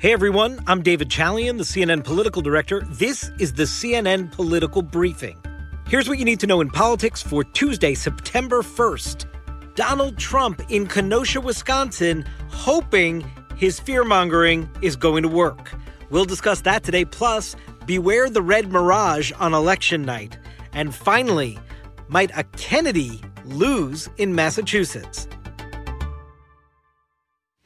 Hey everyone, I'm David Chalian, the CNN political director. This is the CNN Political Briefing. Here's what you need to know in politics for Tuesday, September 1st. Donald Trump in Kenosha, Wisconsin, hoping his fear mongering is going to work. We'll discuss that today. Plus, beware the red mirage on election night. And finally, might a Kennedy lose in Massachusetts?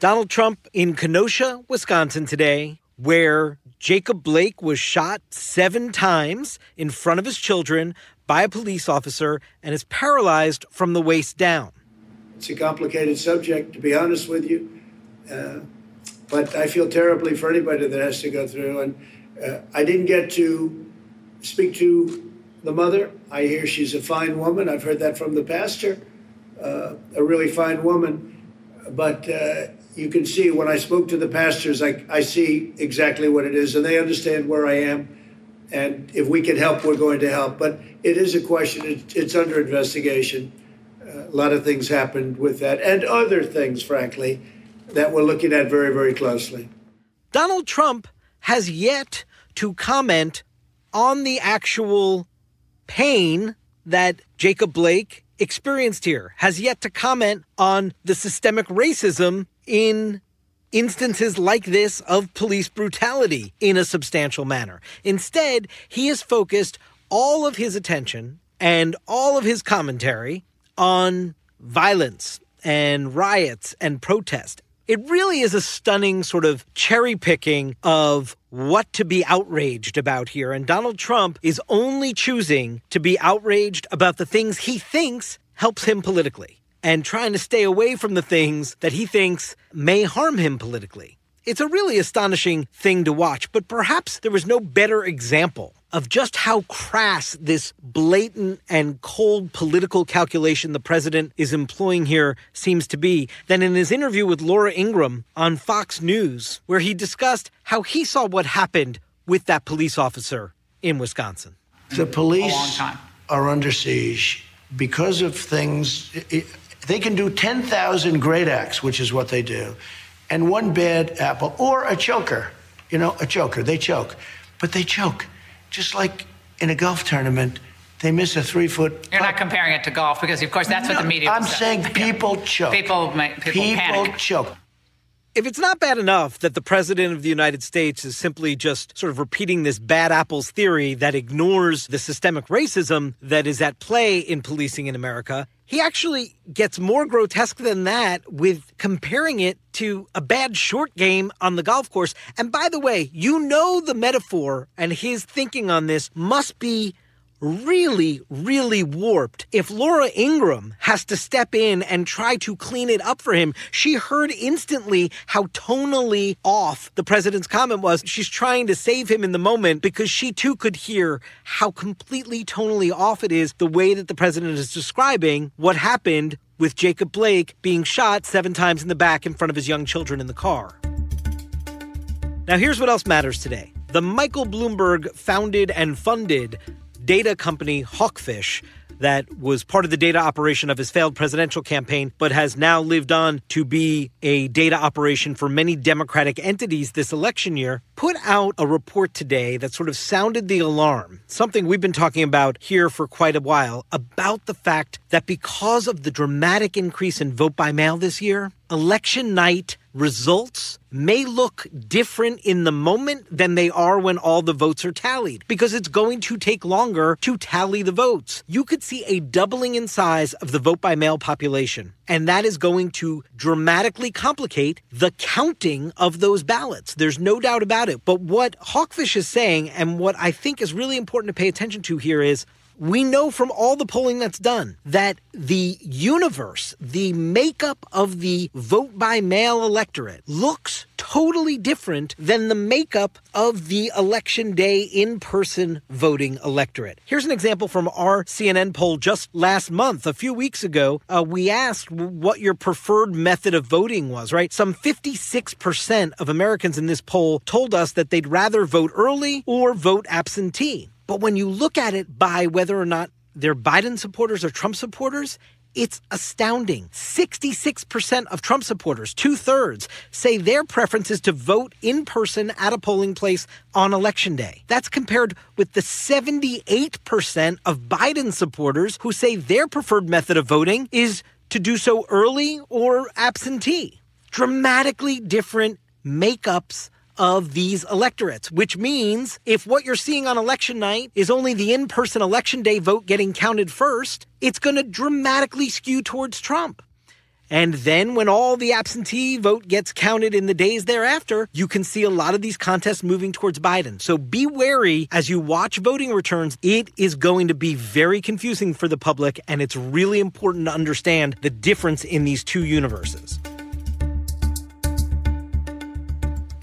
Donald Trump in Kenosha, Wisconsin today, where Jacob Blake was shot seven times in front of his children by a police officer and is paralyzed from the waist down. It's a complicated subject, to be honest with you. Uh, but I feel terribly for anybody that has to go through. And uh, I didn't get to speak to the mother. I hear she's a fine woman. I've heard that from the pastor, uh, a really fine woman. But uh, you can see when I spoke to the pastors, I, I see exactly what it is, and they understand where I am. And if we can help, we're going to help. But it is a question, it, it's under investigation. Uh, a lot of things happened with that, and other things, frankly, that we're looking at very, very closely. Donald Trump has yet to comment on the actual pain that Jacob Blake experienced here, has yet to comment on the systemic racism in instances like this of police brutality in a substantial manner. Instead, he has focused all of his attention and all of his commentary on violence and riots and protest. It really is a stunning sort of cherry picking of what to be outraged about here. And Donald Trump is only choosing to be outraged about the things he thinks helps him politically and trying to stay away from the things that he thinks may harm him politically. It's a really astonishing thing to watch, but perhaps there was no better example of just how crass this blatant and cold political calculation the president is employing here seems to be than in his interview with Laura Ingraham on Fox News, where he discussed how he saw what happened with that police officer in Wisconsin. The police are under siege because of things. It, they can do 10,000 great acts, which is what they do, and one bad apple or a choker. You know, a choker. They choke. But they choke. Just like in a golf tournament, they miss a three foot. You're not comparing it to golf because, of course, that's no, what the media. I'm saying people choke. People, people, people panic. choke if it's not bad enough that the president of the United States is simply just sort of repeating this bad apples theory that ignores the systemic racism that is at play in policing in America, he actually gets more grotesque than that with comparing it to a bad short game on the golf course. And by the way, you know the metaphor and his thinking on this must be really, really warped. If Laura Ingraham has to step in and try to clean it up for him, she heard instantly how tonally off the president's comment was. She's trying to save him in the moment because she too could hear how completely tonally off it is the way that the president is describing what happened with Jacob Blake being shot seven times in the back in front of his young children in the car. Now, here's what else matters today. The Michael Bloomberg founded and funded data company Hawkfish that was part of the data operation of his failed presidential campaign, but has now lived on to be a data operation for many Democratic entities this election year, put out a report today that sort of sounded the alarm, something we've been talking about here for quite a while, about the fact that because of the dramatic increase in vote by mail this year, election night results may look different in the moment than they are when all the votes are tallied because it's going to take longer to tally the votes. You could see a doubling in size of the vote by mail population, and that is going to dramatically complicate the counting of those ballots. There's no doubt about it. But what Hawkfish is saying, and what I think is really important to pay attention to here, is we know from all the polling that's done that the universe, the makeup of the vote by mail electorate looks totally different than the makeup of the election day in person voting electorate. Here's an example from our CNN poll just last month. A few weeks ago, uh, we asked what your preferred method of voting was, right? Some 56% of Americans in this poll told us that they'd rather vote early or vote absentee. But when you look at it by whether or not they're Biden supporters or Trump supporters, It's astounding. 66% of Trump supporters, two thirds, say their preference is to vote in person at a polling place on election day. That's compared with the 78% of Biden supporters who say their preferred method of voting is to do so early or absentee. Dramatically different makeups of these electorates, which means if what you're seeing on election night is only the in person election day vote getting counted first, it's going to dramatically skew towards Trump. And then when all the absentee vote gets counted in the days thereafter, you can see a lot of these contests moving towards Biden. So be wary as you watch voting returns. It is going to be very confusing for the public, and it's really important to understand the difference in these two universes.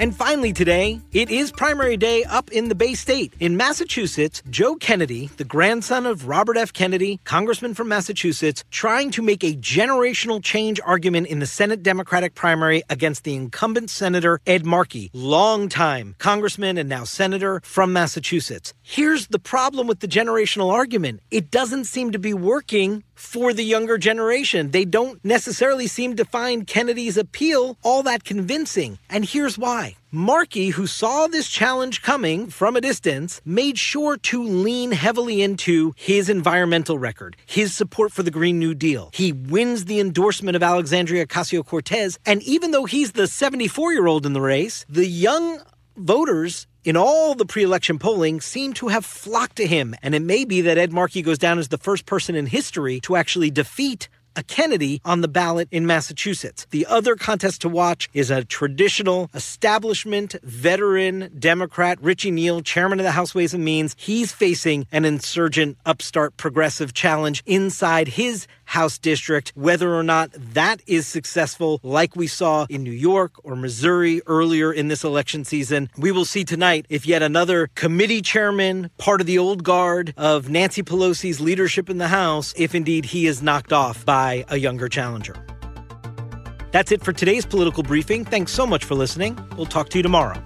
And finally, today, it is primary day up in the Bay State. In Massachusetts, Joe Kennedy, the grandson of Robert F. Kennedy, congressman from Massachusetts, trying to make a generational change argument in the Senate Democratic primary against the incumbent Senator Ed Markey, longtime congressman and now senator from Massachusetts. Here's the problem with the generational argument it doesn't seem to be working for the younger generation. They don't necessarily seem to find Kennedy's appeal all that convincing. And here's why. Markey, who saw this challenge coming from a distance, made sure to lean heavily into his environmental record, his support for the Green New Deal. He wins the endorsement of Alexandria Ocasio Cortez, and even though he's the 74 year old in the race, the young voters in all the pre election polling seem to have flocked to him. And it may be that Ed Markey goes down as the first person in history to actually defeat a Kennedy on the ballot in Massachusetts. The other contest to watch is a traditional establishment veteran Democrat, Richie Neal, chairman of the House Ways and Means. He's facing an insurgent upstart progressive challenge inside his House district. Whether or not that is successful, like we saw in New York or Missouri earlier in this election season, we will see tonight if yet another committee chairman, part of the old guard of Nancy Pelosi's leadership in the House, if indeed he is knocked off by a younger challenger. That's it for today's political briefing. Thanks so much for listening. We'll talk to you tomorrow.